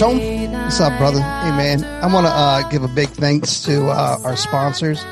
Hey, what's up, Tone? What's up, brother? Hey, man. I want to uh, give a big thanks to uh, our sponsors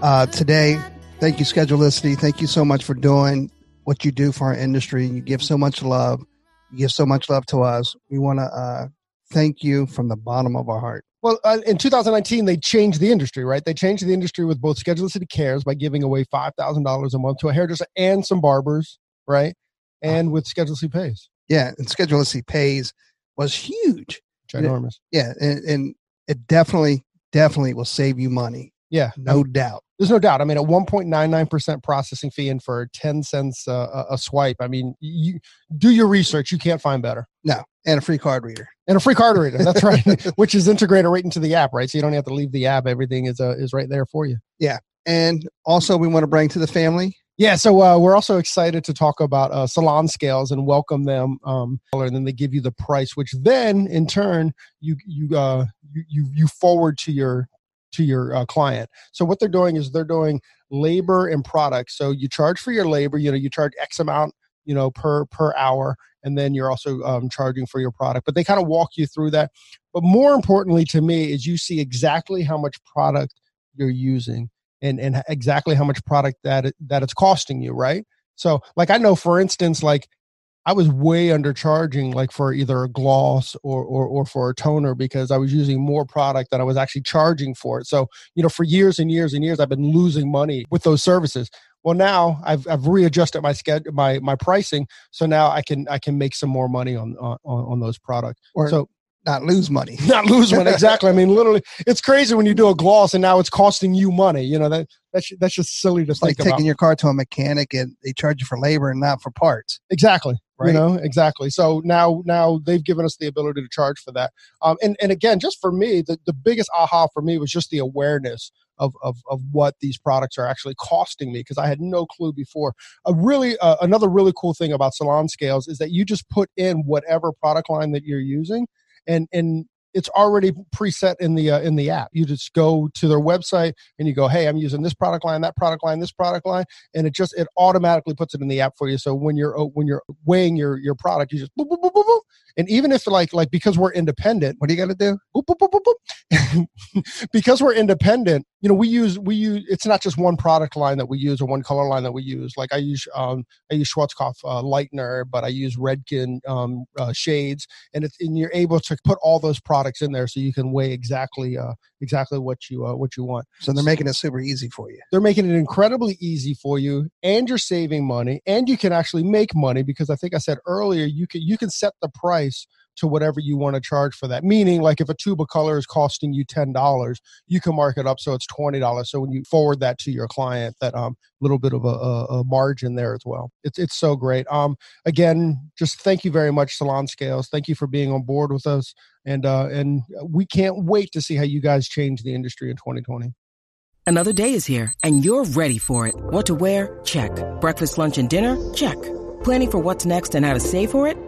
uh, today. Thank you, Schedulicity. Thank you so much for doing what you do for our industry. You give so much love. You give so much love to us. We want to uh, thank you from the bottom of our heart. Well, uh, in 2019, they changed the industry, right? They changed the industry with both Schedulicity Cares by giving away $5,000 a month to a hairdresser and some barbers, right? And with Schedulicity Pays. Yeah, and Schedulicity Pays was huge. Ginormous. Yeah, and, and it definitely, definitely will save you money. Yeah. No doubt. There's no doubt. I mean, a 1.99% processing fee and for 10 cents uh, a swipe. I mean, you do your research. You can't find better. No, and a free card reader. And a free card reader. That's right. Which is integrated right into the app, right? So you don't have to leave the app. Everything is uh, is right there for you. Yeah. And also, we want to bring to the family. Yeah, so uh, we're also excited to talk about uh, salon scales and welcome them. Um, and then they give you the price, which then in turn you you uh, you, you forward to your to your uh, client. So what they're doing is they're doing labor and product. So you charge for your labor. You know, you charge X amount, you know, per per hour, and then you're also um, charging for your product. But they kind of walk you through that. But more importantly to me is you see exactly how much product you're using and and exactly how much product that it, that it's costing you, right? So like I know for instance like I was way undercharging like for either a gloss or, or or for a toner because I was using more product than I was actually charging for it. So, you know, for years and years and years I've been losing money with those services. Well, now I've I've readjusted my schedule my my pricing so now I can I can make some more money on on, on those products. Or so not lose money. not lose money exactly. I mean, literally, it's crazy when you do a gloss and now it's costing you money. You know that that's that's just silly to It's think like taking about. your car to a mechanic and they charge you for labor and not for parts. exactly. Right. You know exactly. So now now they've given us the ability to charge for that. Um, and and again, just for me, the the biggest aha for me was just the awareness. Of, of, of what these products are actually costing me because I had no clue before. A really uh, another really cool thing about Salon Scales is that you just put in whatever product line that you're using, and and it's already preset in the uh, in the app. You just go to their website and you go, "Hey, I'm using this product line, that product line, this product line," and it just it automatically puts it in the app for you. So when you're uh, when you're weighing your your product, you just boop boop boop boop, boop. and even if like like because we're independent, What do you got to do? boop, boop, boop, boop, boop. because we're independent you know we use we use it's not just one product line that we use or one color line that we use. Like i use um i use schwarzkopf uh, lightener but i use redken um uh, shades. And it's and you're able to put all those products in there so you can weigh exactly uh exactly what you uh, what you want. So they're making it super easy for you. they're making it incredibly easy for you and you're saving money and you can actually make money because i think i said earlier you can you can set the price to whatever you want to charge for that meaning like if a tube of color is costing you $10 you can mark it up so it's $20 so when you forward that to your client that um little bit of a, a, a margin there as well it's it's so great um again just thank you very much salon scales thank you for being on board with us and uh and we can't wait to see how you guys change the industry in 2020 Another day is here, and you're ready for it. What to wear? Check. Breakfast, lunch, and dinner? Check. Planning for what's next and how to save for it?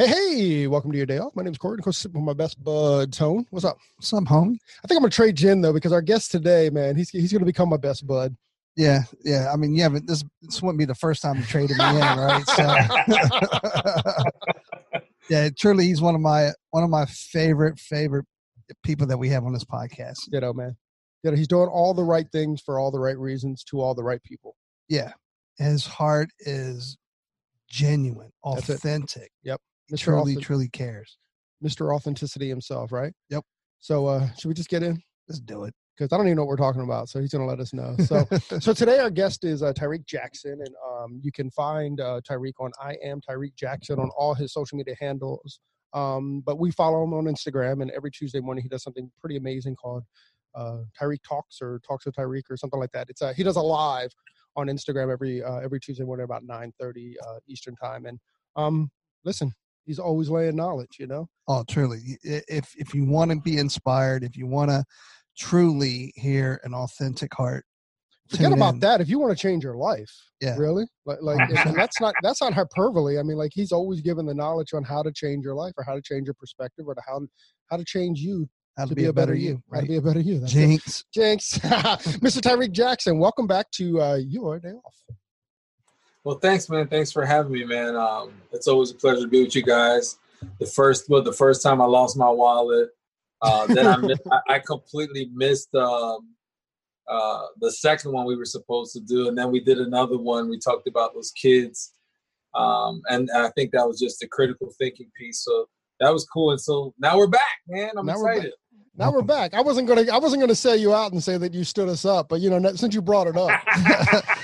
Hey, hey, welcome to your day off. My name is Corey. I'm sitting with my best bud, Tone. What's up? What's up, homie? I think I'm going to trade Jen, though, because our guest today, man, he's, he's going to become my best bud. Yeah, yeah. I mean, yeah, but this this wouldn't be the first time you traded me in, right? So, yeah, truly, he's one of my one of my favorite favorite people that we have on this podcast. You know, man. You know, he's doing all the right things for all the right reasons to all the right people. Yeah, his heart is genuine, authentic. it. Mr. Truly, truly cares. Mr. Authenticity himself, right? Yep. So, uh, should we just get in? Let's do it. Because I don't even know what we're talking about. So he's going to let us know. So, so today our guest is uh, Tyreek Jackson, and um, you can find uh, Tyreek on I am Tyreek Jackson on all his social media handles. Um, but we follow him on Instagram, and every Tuesday morning he does something pretty amazing called uh, Tyreek Talks or Talks with Tyreek or something like that. It's uh, he does a live on Instagram every uh, every Tuesday morning about nine thirty uh, Eastern time. And um, listen, he's always laying knowledge, you know. Oh, truly. If if you want to be inspired, if you want to truly hear an authentic heart forget about in. that. If you want to change your life, yeah, really, like, like and that's not that's not hyperbole. I mean, like he's always given the knowledge on how to change your life or how to change your perspective or to how how to change you how to, to be, be, a better, better you, right? How to be a better you. That's Jinx. It. Jinx. Mr. Tyreek Jackson, welcome back to uh, Your Day Off. Well, thanks, man. Thanks for having me, man. Um, it's always a pleasure to be with you guys. The first, well, the first time I lost my wallet, uh, then I, missed, I, I, completely missed um, uh, the second one we were supposed to do, and then we did another one. We talked about those kids, um, and I think that was just a critical thinking piece. So that was cool. And so now we're back, man. I'm now excited. Now we're back. I wasn't gonna. I wasn't gonna say you out and say that you stood us up, but you know, since you brought it up,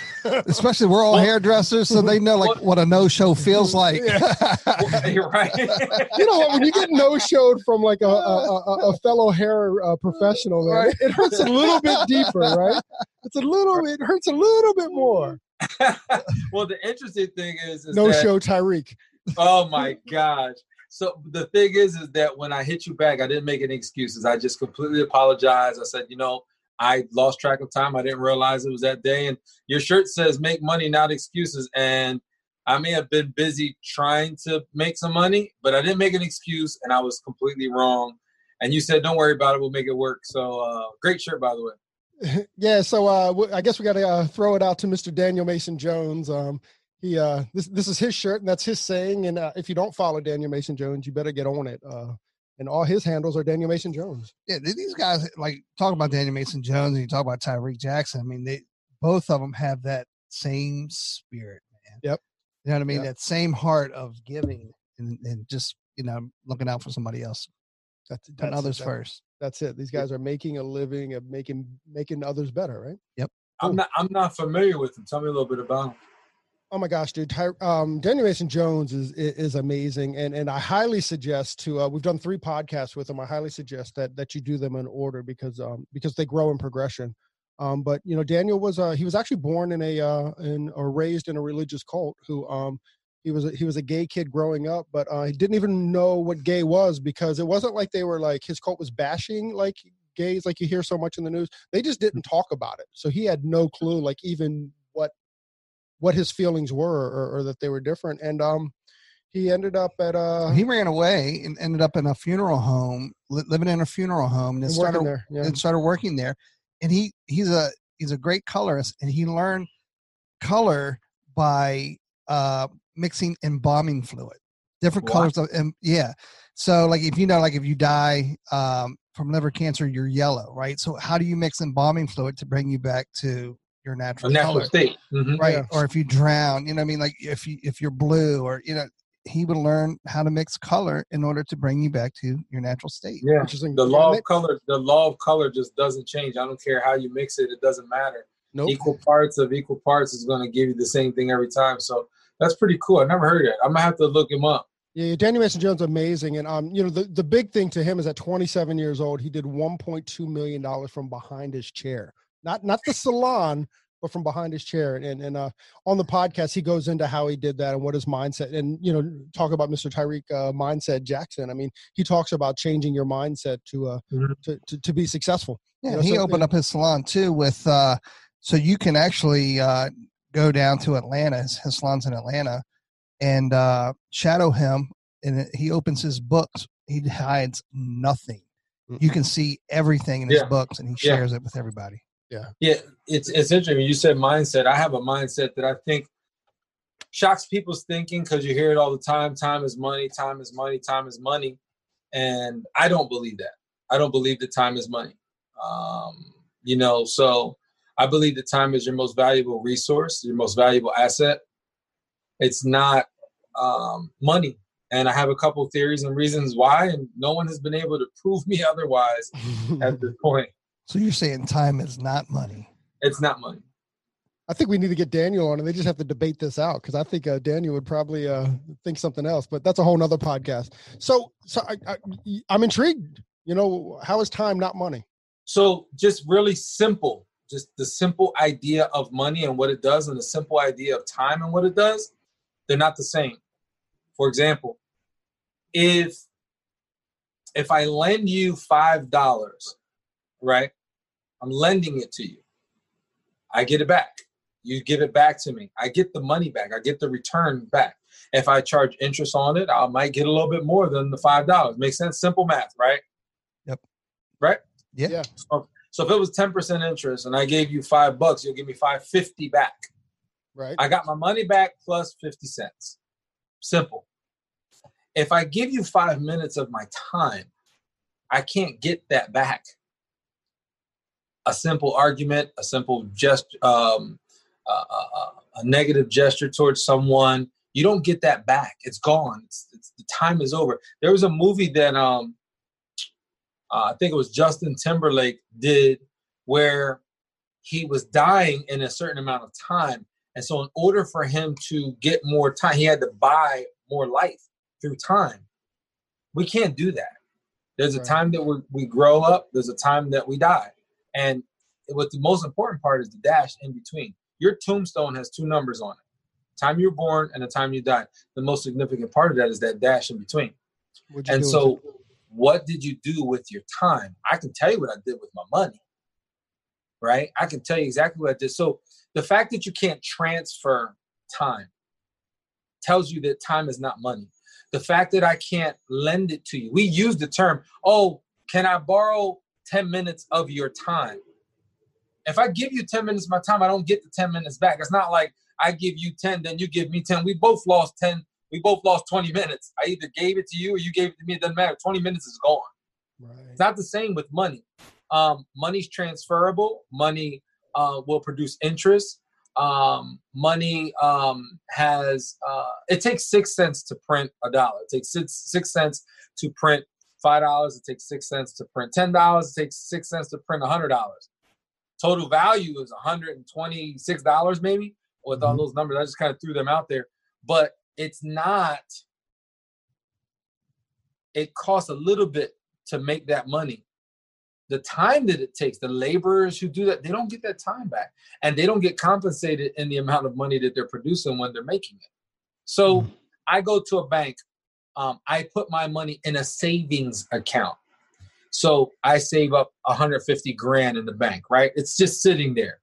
especially we're all well, hairdressers, so they know like what a no show feels like. Yeah. You're right. you know what? When you get no showed from like a, a, a fellow hair uh, professional, man, right. it hurts a little bit deeper, right? It's a little. It hurts a little bit more. well, the interesting thing is, is no that, show Tyreek. Oh my gosh. So the thing is, is that when I hit you back, I didn't make any excuses. I just completely apologized. I said, you know, I lost track of time. I didn't realize it was that day. And your shirt says "Make money, not excuses." And I may have been busy trying to make some money, but I didn't make an excuse, and I was completely wrong. And you said, "Don't worry about it. We'll make it work." So uh, great shirt, by the way. yeah. So uh, I guess we got to uh, throw it out to Mr. Daniel Mason Jones. Um, he uh this this is his shirt and that's his saying and uh, if you don't follow daniel mason jones you better get on it uh and all his handles are daniel mason jones. Yeah these guys like talk about daniel mason jones and you talk about tyreek jackson i mean they both of them have that same spirit man. Yep. You know what i mean? Yep. that same heart of giving and, and just you know looking out for somebody else. That's, that's others it, first. that's it. These guys are making a living of making making others better right? Yep. I'm not i'm not familiar with them. Tell me a little bit about them Oh my gosh, dude! Ty, um, Daniel Mason Jones is is amazing, and and I highly suggest to. Uh, we've done three podcasts with him. I highly suggest that that you do them in order because um because they grow in progression. Um, but you know, Daniel was uh he was actually born in a uh in or raised in a religious cult. Who um he was a, he was a gay kid growing up, but uh, he didn't even know what gay was because it wasn't like they were like his cult was bashing like gays like you hear so much in the news. They just didn't talk about it, so he had no clue like even what his feelings were or, or that they were different. And um, he ended up at uh he ran away and ended up in a funeral home, li- living in a funeral home, and, and started there, yeah. and started working there. And he he's a he's a great colorist, and he learned color by uh mixing embalming fluid, different what? colors of and yeah. So like if you know like if you die um from liver cancer, you're yellow, right? So how do you mix embalming fluid to bring you back to your natural, natural color, state, mm-hmm. right? Yeah. Or if you drown, you know, I mean, like if you if you're blue, or you know, he would learn how to mix color in order to bring you back to your natural state. Yeah, the law of color, the law of color just doesn't change. I don't care how you mix it; it doesn't matter. Nope. Equal parts of equal parts is going to give you the same thing every time. So that's pretty cool. I never heard that. I'm gonna have to look him up. Yeah, Daniel Mason Jones amazing, and um, you know the the big thing to him is at 27 years old, he did 1.2 million dollars from behind his chair not not the salon but from behind his chair and and uh, on the podcast he goes into how he did that and what his mindset and you know talk about mr tyreek uh, mindset jackson i mean he talks about changing your mindset to uh mm-hmm. to, to, to, be successful yeah you know, he so, opened up his salon too with uh so you can actually uh go down to atlanta his, his salon's in atlanta and uh shadow him and he opens his books he hides nothing you can see everything in his yeah. books and he shares yeah. it with everybody yeah. Yeah. It's it's interesting. You said mindset. I have a mindset that I think shocks people's thinking because you hear it all the time. Time is money. Time is money. Time is money. And I don't believe that. I don't believe that time is money. Um, you know, so I believe that time is your most valuable resource, your most valuable asset. It's not um, money. And I have a couple theories and reasons why, and no one has been able to prove me otherwise at this point. So you're saying time is not money? It's not money. I think we need to get Daniel on, and they just have to debate this out because I think uh, Daniel would probably uh, think something else. But that's a whole nother podcast. So, so I, I, I'm intrigued. You know, how is time not money? So, just really simple, just the simple idea of money and what it does, and the simple idea of time and what it does, they're not the same. For example, if if I lend you five dollars, right? I'm lending it to you. I get it back. You give it back to me. I get the money back. I get the return back. If I charge interest on it, I might get a little bit more than the five dollars. Makes sense? Simple math, right? Yep. Right? Yeah. Yeah. So, so if it was 10% interest and I gave you five bucks, you'll give me five fifty back. Right. I got my money back plus 50 cents. Simple. If I give you five minutes of my time, I can't get that back. A simple argument, a simple just um, uh, uh, a negative gesture towards someone, you don't get that back. It's gone. It's, it's, the time is over. There was a movie that um, uh, I think it was Justin Timberlake did where he was dying in a certain amount of time. And so, in order for him to get more time, he had to buy more life through time. We can't do that. There's a time that we, we grow up, there's a time that we die. And what the most important part is the dash in between. Your tombstone has two numbers on it time you're born and the time you die. The most significant part of that is that dash in between. And so, what did you do with your time? I can tell you what I did with my money, right? I can tell you exactly what I did. So, the fact that you can't transfer time tells you that time is not money. The fact that I can't lend it to you, we use the term, oh, can I borrow 10 minutes of your time? If I give you 10 minutes of my time, I don't get the 10 minutes back. It's not like I give you 10, then you give me 10. We both lost 10 we both lost 20 minutes. I either gave it to you or you gave it to me. It doesn't matter. 20 minutes is gone. Right. It's not the same with money. Um, money's transferable. Money uh, will produce interest. Um, money um, has, uh, it takes six cents to print a dollar. It takes six, six cents to print $5. It takes six cents to print $10. It takes six cents to print a $100. Total value is $126 maybe with all Mhm. those numbers. I just kind of threw them out there. But it's not it costs a little bit to make that money the time that it takes the laborers who do that they don't get that time back and they don't get compensated in the amount of money that they're producing when they're making it so Mhm. i go to a bank um, i put my money in a savings account so i save up 150 grand in the bank right it's just sitting there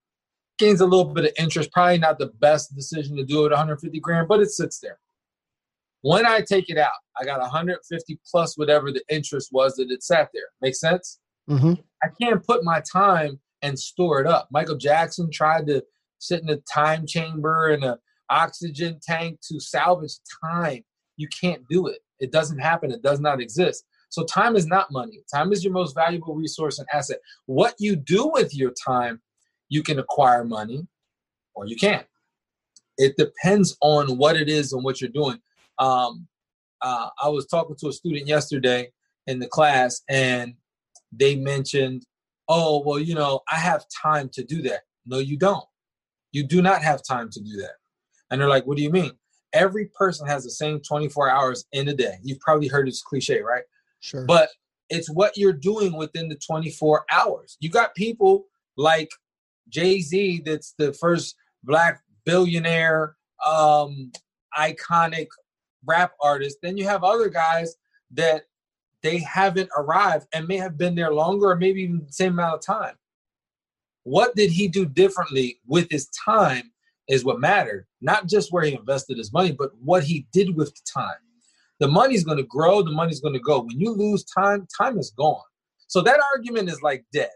gains a little bit of interest probably not the best decision to do it 150 grand but it sits there when i take it out i got 150 plus whatever the interest was that it sat there make sense Mhm. I can't put my time and store it up. Michael Jackson tried to sit in a time chamber and a oxygen tank to salvage time. You can't do it. It doesn't happen. It does not exist. So time is not money. Time is your most valuable resource and asset. What you do with your time, you can acquire money or you can't. It depends on what it is and what you're doing. Um, uh, I was talking to a student yesterday in the class, and they mentioned, oh, well, you know, I have time to do that. No, you don't. You do not have time to do that. And they're like, what do you mean? Every person has the same 24 hours in a day. You've probably heard this cliche, right? Sure. But it's what you're doing within the 24 hours. You got people like Jay Z, that's the first black billionaire, um, iconic rap artist. Then you have other guys that they haven't arrived and may have been there longer or maybe even the same amount of time. What did he do differently with his time is what mattered, not just where he invested his money, but what he did with the time. The money's going to grow, the money's going to go. When you lose time, time is gone. So that argument is like dead.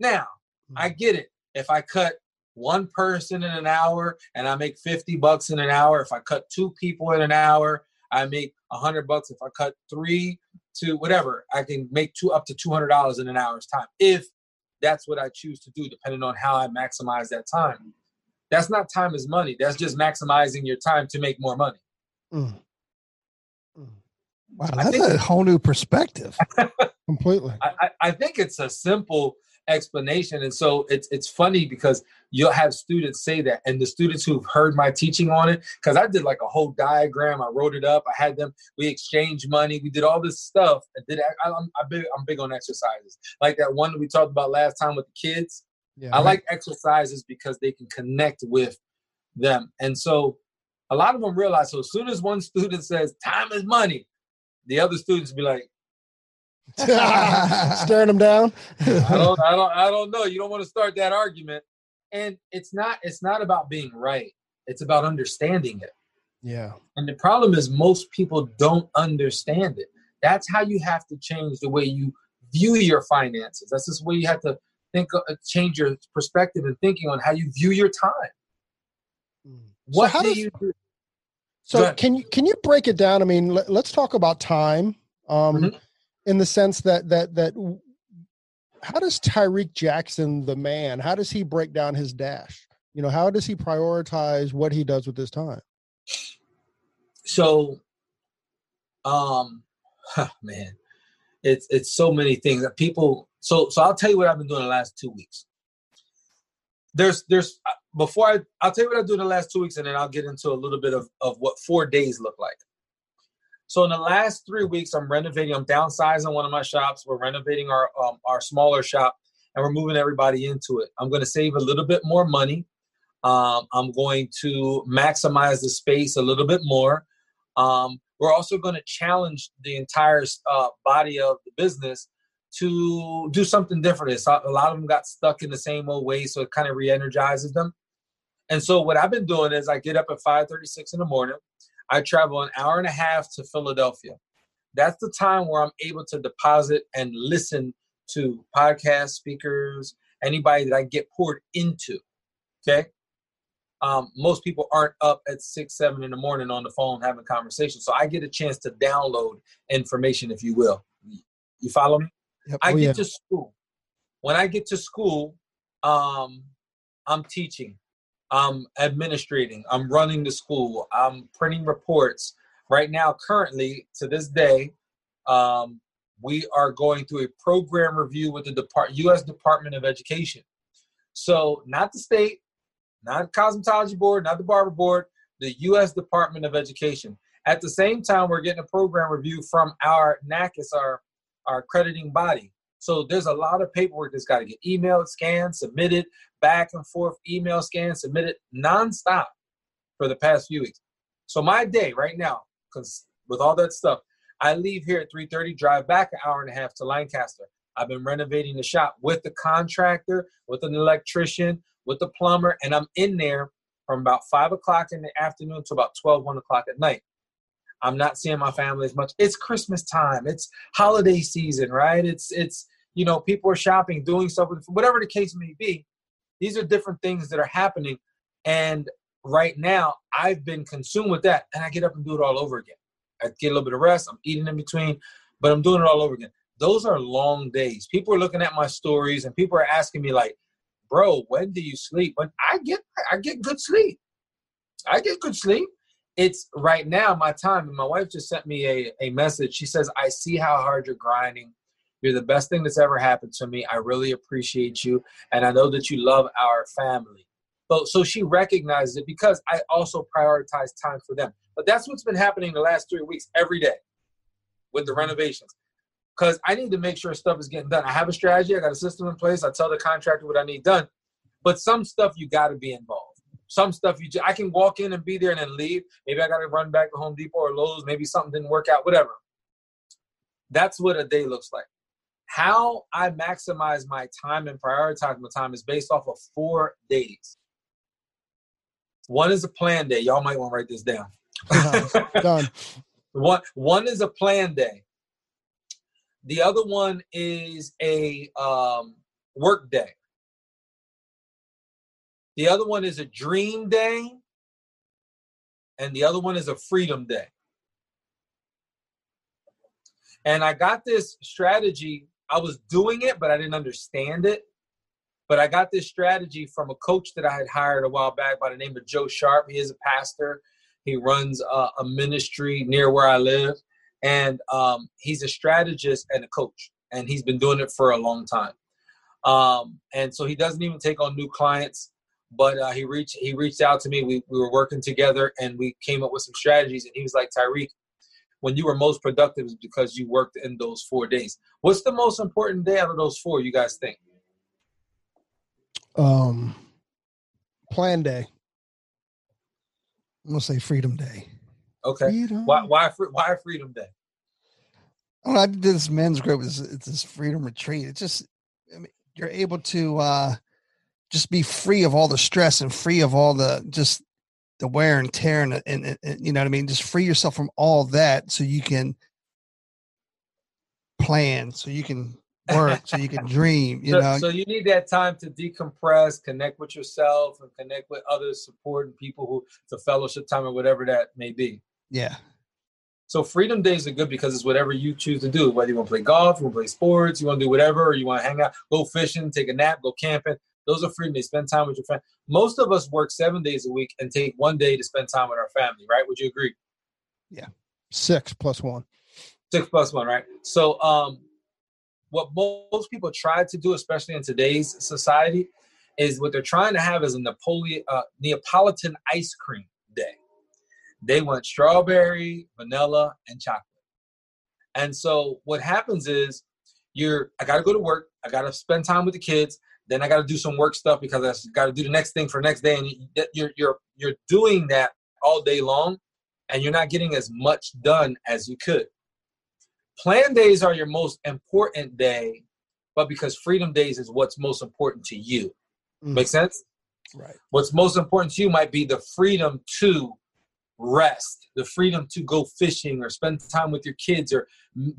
Now, hmm. I get it. If I cut one person in an hour and I make 50 bucks in an hour, if I cut two people in an hour, I make 100 bucks. If I cut three to whatever, I can make two up to $200 in an hour's time if that's what I choose to do, depending on how I maximize that time. That's not time is money. That's just maximizing your time to make more money. Mm. Mm. Wow, that's think- a whole new perspective. Completely. I, I, I think it's a simple explanation and so it's it's funny because you'll have students say that and the students who've heard my teaching on it because i did like a whole diagram i wrote it up i had them we exchanged money we did all this stuff i did I, I'm, I'm, big, I'm big on exercises like that one we talked about last time with the kids Yeah. I like exercises because they can connect with them. And so a lot of them realize so as soon as one student says time is money, the other students be like, staring them down. I don't, I don't, I don't know. You don't want to start that argument. and it's not it's not about being right. It's about understanding it. Yeah. And the problem is most people don't understand it. That's how you have to change the way you view your finances. That's just way you have to think, uh, change your perspective and thinking on how you view your time. Mm. What so how do does, you do? So can you can you break it down? I mean, let, us talk about time. Um, mm-hmm. in the sense that that that how does Tyreek Jackson, the man, how does he break down his dash? You know, how does he prioritize what he does with his time? So, um, huh, man, it's it's so many things that people. So so I'll tell you what I've been doing the last two weeks. There's there's uh, before I I'll tell you what I do in the last two weeks, and then I'll get into a little bit of of what four days look like. So in the last three weeks, I'm renovating. I'm downsizing one of my shops. We're renovating our um, our smaller shop, and we're moving everybody into it. I'm going to save a little bit more money. Um, I'm going to maximize the space a little bit more. Um, we're also going to challenge the entire uh, body of the business to do something different. It's, a lot of them got stuck in the same old way, so it kind of re-energizes them. And so what I've been doing is I get up at 5:36 in the morning. I travel an hour and a half to Philadelphia. That's the time where I'm able to deposit and listen to podcast speakers, anybody that I get poured into. Okay um, most people aren't up at six, seven in the morning on the phone having conversations. So I get a chance to download information, if you will. You follow me? Yep. I oh, get yeah. to school. When I get to school, um, I'm teaching, I'm administrating, I'm running the school, I'm printing reports. Right now, currently, to this day, um, we are going through a program review with the Depart- U.S. Department of Education. So, not the state, not the cosmetology board, not the barber board, the U.S. Department of Education. At the same time, we're getting a program review from our NACCAS, our, our accrediting body. So there's a lot of paperwork that's got to get emailed, scanned, submitted, back and forth, email, scan, submitted, nonstop for the past few weeks. So my day right now, because with all that stuff, I leave here at 3:30, drive back an hour and a half to Lancaster. I've been renovating the shop with the contractor, with an electrician, with the plumber, and I'm in there from about five o'clock in the afternoon to about 12, 1 o'clock at night. I'm not seeing my family as much. It's Christmas time. It's holiday season, right? It's it's you know people are shopping, doing stuff, whatever the case may be. These are different things that are happening, and right now I've been consumed with that, and I get up and do it all over again. I get a little bit of rest. I'm eating in between, but I'm doing it all over again. Those are long days. People are looking at my stories, and people are asking me like, bro, when do you sleep? When I get I get good sleep. I get good sleep. It's right now my time. And my wife just sent me a, a message. She says, I see how hard you're grinding. You're the best thing that's ever happened to me. I really appreciate you. And I know that you love our family. So, so she recognizes it because I also prioritize time for them. But that's what's been happening the last three weeks every day with the renovations because I need to make sure stuff is getting done. I have a strategy, I got a system in place. I tell the contractor what I need done, but some stuff you got to be involved. Some stuff you just, I can walk in and be there and then leave. Maybe I got to run back to Home Depot or Lowe's. Maybe something didn't work out. Whatever. That's what a day looks like. How I maximize my time and prioritize my time is based off of four days. One is a plan day. Y'all might want to write this down. Done. one one is a plan day. The other one is a um, work day. The other one is a dream day. And the other one is a freedom day. And I got this strategy. I was doing it, but I didn't understand it. But I got this strategy from a coach that I had hired a while back by the name of Joe Sharp. He is a pastor. He runs a, a ministry near where I live and um, he's a strategist and a coach, and he's been doing it for a long time. Um, and so he doesn't even take on new clients, but uh, he reached he reached out to me. We we were working together, and we came up with some strategies. And he was like, Tyreek, when you were most productive is because you worked in those four days. What's the most important day out of those four? You guys think? Um, plan day. I'm gonna say Freedom Day. Okay. Freedom. Why why why Freedom Day? When I did this men's group, it's, it's this freedom retreat. It's just I mean, you're able to uh, just be free of all the stress and free of all the just the wear and tear and, and, and, you know what I mean? Just free yourself from all that so you can plan, so you can work, so you can dream, you so, know. So you need that time to decompress, connect with yourself and connect with others, support and people who the fellowship time or whatever that may be. Yeah. So freedom days are good because it's whatever you choose to do. Whether you want to play golf, you want to play sports, you want to do whatever, or you want to hang out, go fishing, take a nap, go camping. Those are freedom days. Spend time with your family. Most of us work seven days a week and take one day to spend time with our family, right? Would you agree? Yeah. Six plus one. Six plus one, right? So, um, what most people try to do, especially in today's society, is what they're trying to have is a Napoleon, uh, Neapolitan ice cream day. They want strawberry, vanilla, and chocolate. And so what happens is you're I gotta go to work, I gotta spend time with the kids, then I got to do some work stuff because I got to do the next thing for next day, and you're you're you're doing that all day long, and you're not getting as much done as you could. Plan days are your most important day, but because freedom days is what's most important to you. Mm. Make sense? Right. What's most important to you might be the freedom to rest, the freedom to go fishing or spend time with your kids or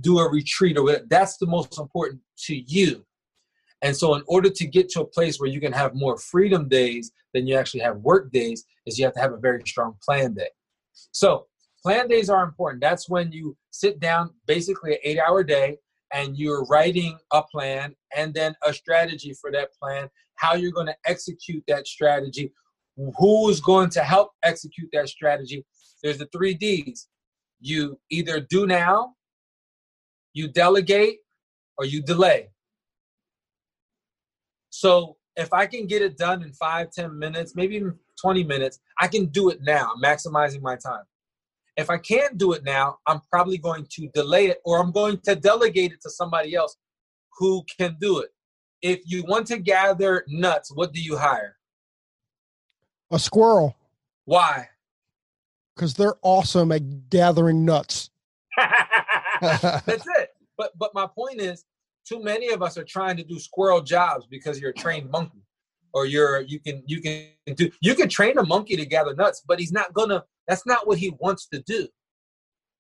do a retreat or whatever. That's the most important to you. And so, in order to get to a place where you can have more freedom days than you actually have work days, is you have to have a very strong plan day. So, plan days are important. That's when you sit down, basically an eight hour day, and you're writing a plan and then a strategy for that plan, how you're going to execute that strategy, who is going to help execute that strategy. There's the three D's you either do now, you delegate, or you delay. So if I can get it done in five, ten minutes, maybe even 20 minutes, I can do it now. I'm maximizing my time. If I can't do it now, I'm probably going to delay it or I'm going to delegate it to somebody else who can do it. If you want to gather nuts, what do you hire? A squirrel. Why? Because they're awesome at gathering nuts. That's it. But but my point is too many of us are trying to do squirrel jobs because you're a trained monkey or you're you can you can do you can train a monkey to gather nuts but he's not gonna that's not what he wants to do.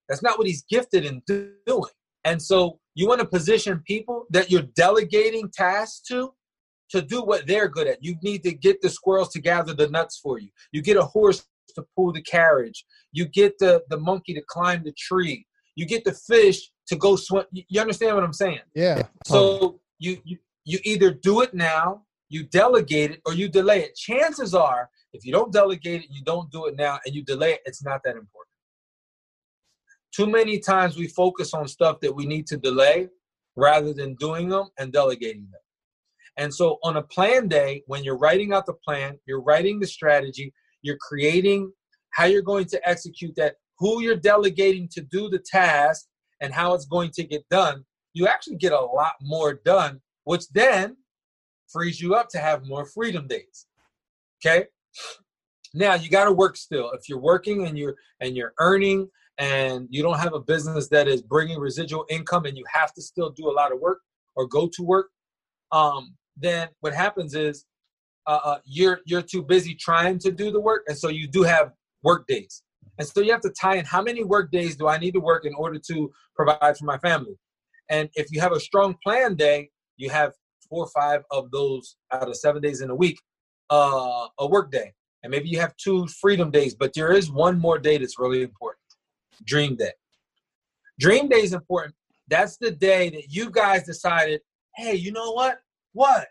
That's not what he's gifted in doing. And so you want to position people that you're delegating tasks to to do what they're good at. You need to get the squirrels to gather the nuts for you. You get a horse to pull the carriage. You get the the monkey to climb the tree you get the fish to go swim. You understand what I'm saying? Yeah. So you, you you either do it now, you delegate it, or you delay it. Chances are, if you don't delegate it, you don't do it now, and you delay it, it's not that important. Too many times we focus on stuff that we need to delay rather than doing them and delegating them. And so on a plan day, when you're writing out the plan, you're writing the strategy, you're creating how you're going to execute that, who you're delegating to do the task, and how it's going to get done, you actually get a lot more done, which then frees you up to have more freedom days. Okay? Now you got to work still. If you're working and you're and you're earning and you don't have a business that is bringing residual income and you have to still do a lot of work or go to work, um, then what happens is uh, uh, you're you're too busy trying to do the work, and so you do have work days. And so you have to tie in how many work days do I need to work in order to provide for my family? And if you have a strong plan day, you have four or five of those out of seven days in a week, uh, a work day. And maybe you have two freedom days, but there is one more day that's really important dream day. Dream day is important. That's the day that you guys decided, hey, you know what? What?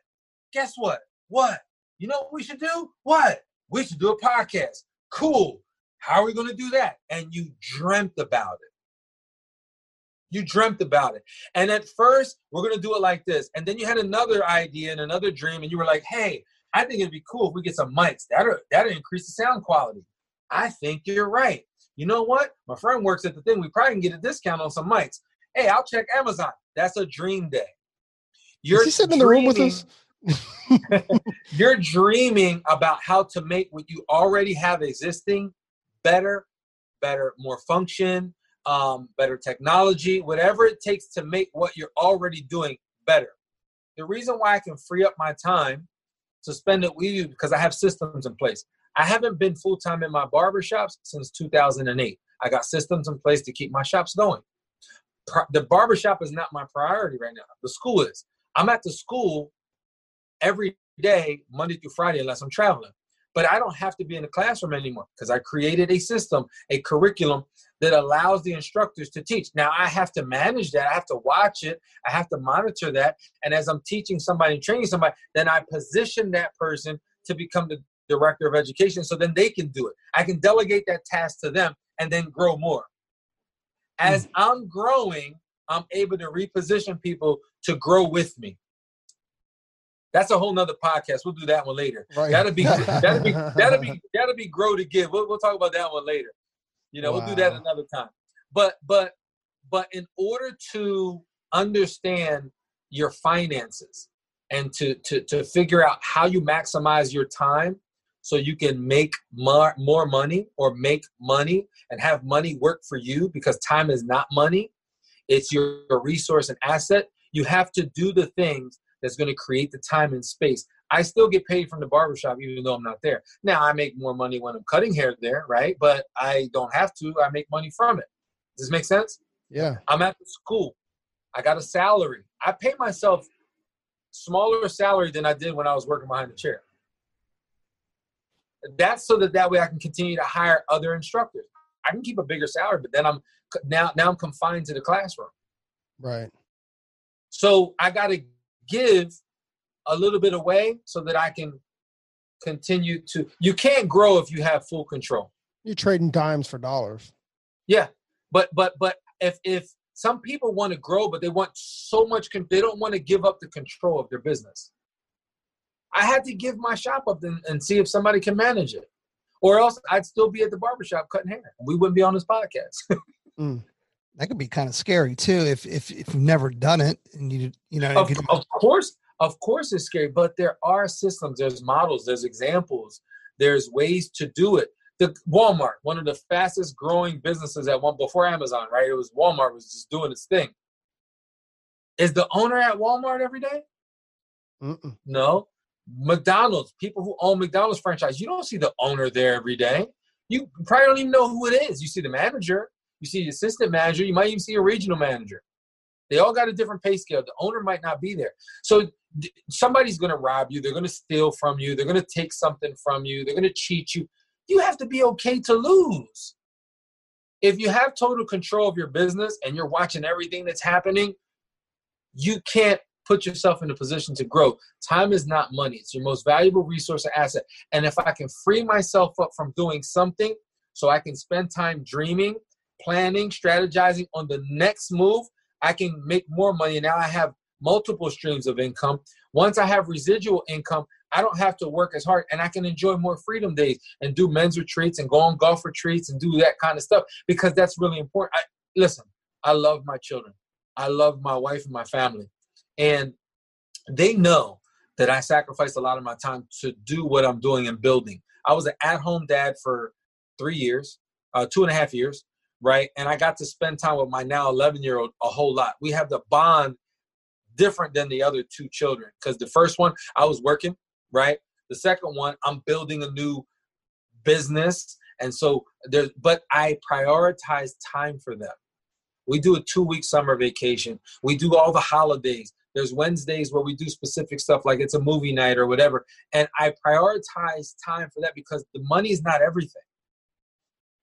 Guess what? What? You know what we should do? What? We should do a podcast. Cool. How are we going to do that? And you dreamt about it. You dreamt about it. And at first, we're going to do it like this. And then you had another idea and another dream, and you were like, hey, I think it'd be cool if we get some mics. That'll, that'll increase the sound quality. I think you're right. You know what? My friend works at the thing. We probably can get a discount on some mics. Hey, I'll check Amazon. That's a dream day. You're Is he sitting in the room with us? you're dreaming about how to make what you already have existing better, better, more function, um, better technology, whatever it takes to make what you're already doing better. The reason why I can free up my time to spend it with you because I have systems in place. I haven't been full time in my barbershops since 2008. I got systems in place to keep my shops going. The barbershop is not my priority right now. The school is. I'm at the school every day, Monday through Friday, unless I'm traveling. But I don't have to be in the classroom anymore because I created a system, a curriculum that allows the instructors to teach. Now I have to manage that. I have to watch it. I have to monitor that. And as I'm teaching somebody and training somebody, then I position that person to become the director of education so then they can do it. I can delegate that task to them and then grow more. As mm. I'm growing, I'm able to reposition people to grow with me. That's a whole nother podcast. We'll do that one later. Right. That'll be that'll be that'll be that'll be grow to give. We'll, we'll talk about that one later. You know, wow. we'll do that another time. But but but in order to understand your finances and to to to figure out how you maximize your time so you can make more, more money or make money and have money work for you because time is not money it's your, your resource and asset you have to do the things that's going to create the time and space. I still get paid from the barbershop even though I'm not there. Now I make more money when I'm cutting hair there, right? But I don't have to. I make money from it. Does this make sense? Yeah. I'm at the school. I got a salary. I pay myself smaller salary than I did when I was working behind the chair. That's so that that way I can continue to hire other instructors. I can keep a bigger salary, but then I'm now now I'm confined to the classroom. Right. So I got to give a little bit away so that I can continue to. You can't grow if you have full control. You're trading dimes for dollars. Yeah, but but but if if some people want to grow, but they want so much, they don't want to give up the control of their business. I had to give my shop up and, and see if somebody can manage it, or else I'd still be at the barbershop cutting hair. We wouldn't be on this podcast. mm that could be kind of scary too if if if you've never done it and you you know of, of course of course it's scary but there are systems there's models there's examples there's ways to do it. The walmart one of the fastest growing businesses at one before amazon right? It was walmart was just doing its thing. Is the owner at walmart every day? no. Mcdonald's people who own mcdonald's franchise you don't see the owner there every day. You probably don't even know who it is. You see the manager you see the assistant manager, you might even see a regional manager. They all got a different pay scale. The owner might not be there. So somebody's going to rob you. They're going to steal from you. They're going to take something from you. They're going to cheat you. You have to be okay to lose. If you have total control of your business and you're watching everything that's happening, you can't put yourself in a position to grow. Time is not money, it's your most valuable resource and asset. And if I can free myself up from doing something so I can spend time dreaming planning, strategizing on the next move, I can make more money. Now I have multiple streams of income. Once I have residual income, I don't have to work as hard and I can enjoy more freedom days and do men's retreats and go on golf retreats and do that kind of stuff because that's really important. I, listen, I love my children. I love my wife and my family. And they know that I sacrificed a lot of my time to do what I'm doing and building. I was an at home dad for three years, uh, two and a half years right? And I got to spend time with my now 11 year old a whole lot. We have the bond different than the other two children because the first one I was working, right? The second one I'm building a new business, and so there's but I prioritize time for them. We do a two week summer vacation. We do all the holidays. There's Wednesdays where we do specific stuff like it's a movie night or whatever. And I prioritize time for that because the money is not everything.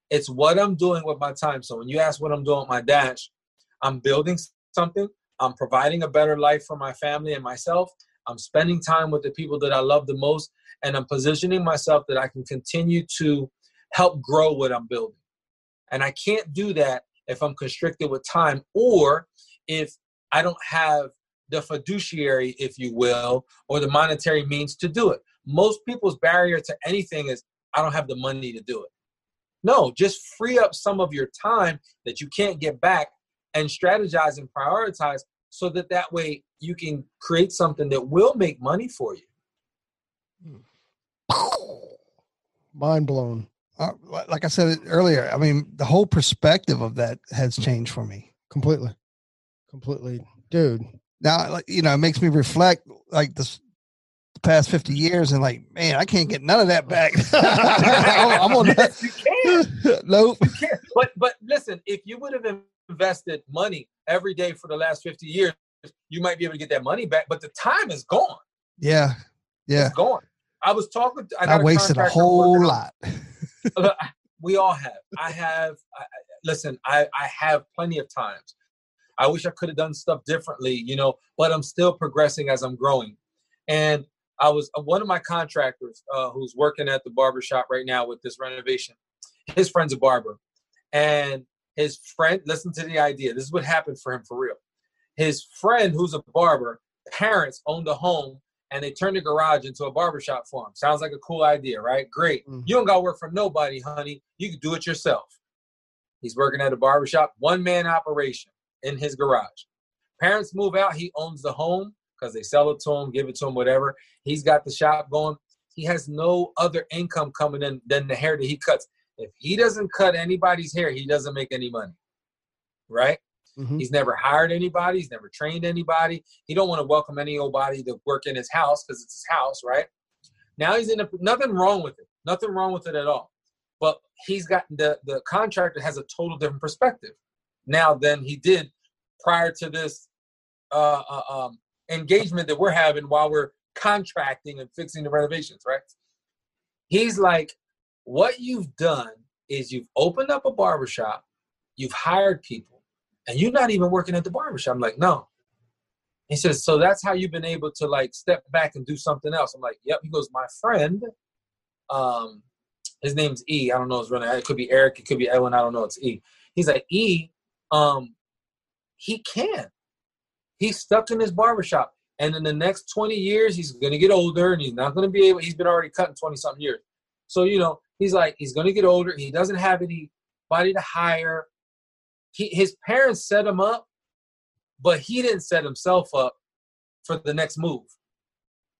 It's what I'm doing with my time. So when you ask what I'm doing with my dash, I'm building something. I'm providing a better life for my family and myself. I'm spending time with the people that I love the most, and I'm positioning myself that I can continue to help grow what I'm building. And I can't do that if I'm constricted with time or if I don't have the fiduciary, if you will, or the monetary means to do it. Most people's barrier to anything is I don't have the money to do it. No, just free up some of your time that you can't get back and strategize and prioritize so that that way you can create something that will make money for you. Mind blown. Uh, like I said earlier, I mean, the whole perspective of that has changed for me completely. Completely, dude. Now, you know, it makes me reflect like this the past 50 years and like, man, I can't get none of that back. I'm, on that. you can't. nope. But but listen, if you would have invested money every day for the last 50 years, you might be able to get that money back. But the time is gone. Yeah. Yeah. It's gone. I was talking. I, I wasted a whole lot. we all have. I have. I, listen, I I have plenty of times. I wish I could have done stuff differently, you know, but I'm still progressing as I'm growing. And I was uh, one of my contractors uh, who's working at the barber shop right now with this renovation. His friend's a barber, and his friend. Listen to the idea. This is what happened for him for real. His friend, who's a barber, parents owned a home and they turned the garage into a barbershop for him. Sounds like a cool idea, right? Great. Mm-hmm. You don't got to work for nobody, honey. You can do it yourself. He's working at a barbershop, one man operation in his garage. Parents move out, he owns the home because they sell it to him, give it to him, whatever. He's got the shop going. He has no other income coming in than the hair that he cuts. If he doesn't cut anybody's hair, he doesn't make any money. Right? Mm-hmm. He's never hired anybody. He's never trained anybody. He don't want to welcome any old body to work in his house because it's his house, right? Now he's in a nothing wrong with it. Nothing wrong with it at all. But he's got the the contractor has a total different perspective now than he did prior to this uh, uh, um, engagement that we're having while we're contracting and fixing the renovations, right? He's like, what you've done is you've opened up a barbershop, you've hired people and you're not even working at the barbershop. I'm like, no. He says, so that's how you've been able to like step back and do something else. I'm like, yep. He goes, my friend, um, his name's E. I don't know his real name. It could be Eric. It could be Edwin. I don't know. It's E. He's like, E, um, he can. He's stuck in his barbershop. And in the next 20 years, he's going to get older and he's not going to be able, he's been already cutting 20 something years. So, you know, he's like, he's going to get older. He doesn't have anybody to hire he, his parents set him up, but he didn't set himself up for the next move.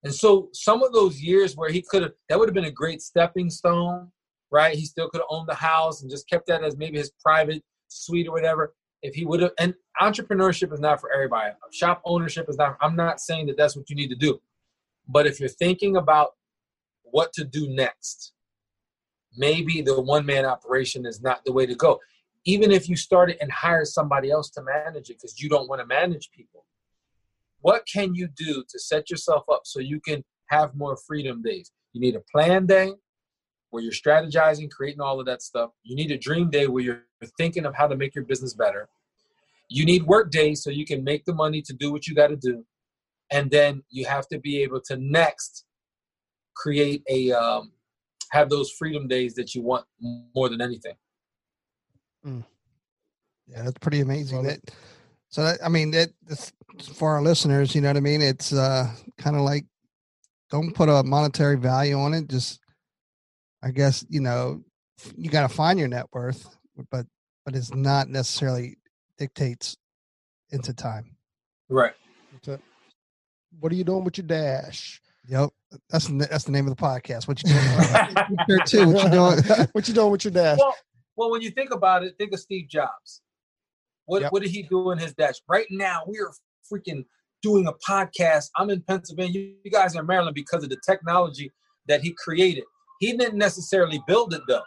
And so some of those years where he could have, that would have been a great stepping stone, right? He still could have owned the house and just kept that as maybe his private suite or whatever. If he would have, and entrepreneurship is not for everybody. Shop ownership is not, I'm not saying that that's what you need to do. But if you're thinking about what to do next, maybe the one man operation is not the way to go even if you start it and hire somebody else to manage it because you don't want to manage people what can you do to set yourself up so you can have more freedom days you need a plan day where you're strategizing creating all of that stuff you need a dream day where you're thinking of how to make your business better you need work days so you can make the money to do what you got to do and then you have to be able to next create a um, have those freedom days that you want more than anything Mm. Yeah, that's pretty amazing. That so that I mean that for our listeners, you know what I mean. It's uh kind of like don't put a monetary value on it. Just I guess you know you got to find your net worth, but but it's not necessarily dictates into time. Right. What are you doing with your dash? Yep, that's that's the name of the podcast. What you doing? too. What you doing? what you doing with your dash? Well, well, when you think about it, think of Steve Jobs. What yep. what did he do in his dash? Right now, we are freaking doing a podcast. I'm in Pennsylvania. You guys are in Maryland because of the technology that he created. He didn't necessarily build it though.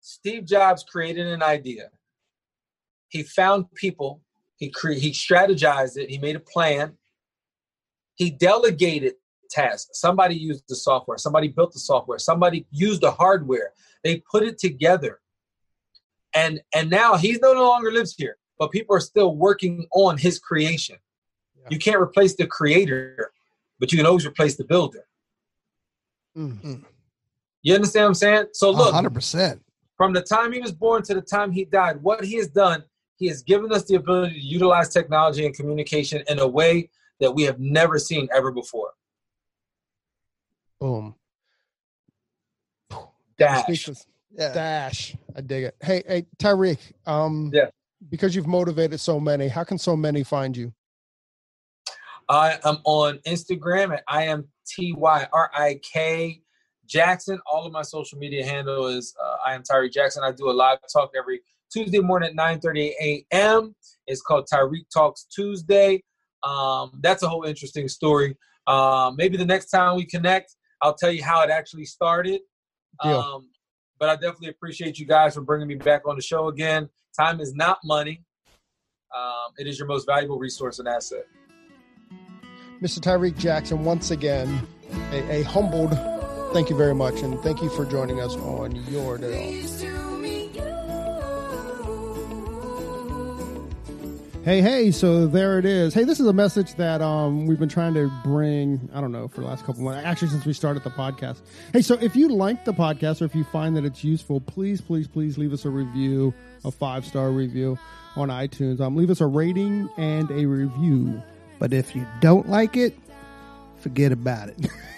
Steve Jobs created an idea. He found people. He cre- he strategized it. He made a plan. He delegated tasks. Somebody used the software. Somebody built the software. Somebody used the hardware. They put it together and and now he's no longer lives here but people are still working on his creation yeah. you can't replace the creator but you can always replace the builder mm-hmm. You understand what i'm saying so look 100% from the time he was born to the time he died what he has done he has given us the ability to utilize technology and communication in a way that we have never seen ever before boom dash yeah. Dash. I dig it. Hey, hey, Tyreek. Um, yeah. Because you've motivated so many, how can so many find you? I am on Instagram at I am T Y R I K Jackson. All of my social media handle is uh, I am Tyreek Jackson. I do a live talk every Tuesday morning at 9:30 a.m. It's called Tyreek Talks Tuesday. Um, that's a whole interesting story. Um, maybe the next time we connect, I'll tell you how it actually started. Um, but I definitely appreciate you guys for bringing me back on the show again. Time is not money. Um, it is your most valuable resource and asset. Mr. Tyreek Jackson, once again, a, a humbled thank you very much, and thank you for joining us on your day Hey, hey, so there it is. Hey, this is a message that um, we've been trying to bring, I don't know, for the last couple months, actually, since we started the podcast. Hey, so if you like the podcast or if you find that it's useful, please, please, please leave us a review, a five star review on iTunes. Um, leave us a rating and a review. But if you don't like it, forget about it.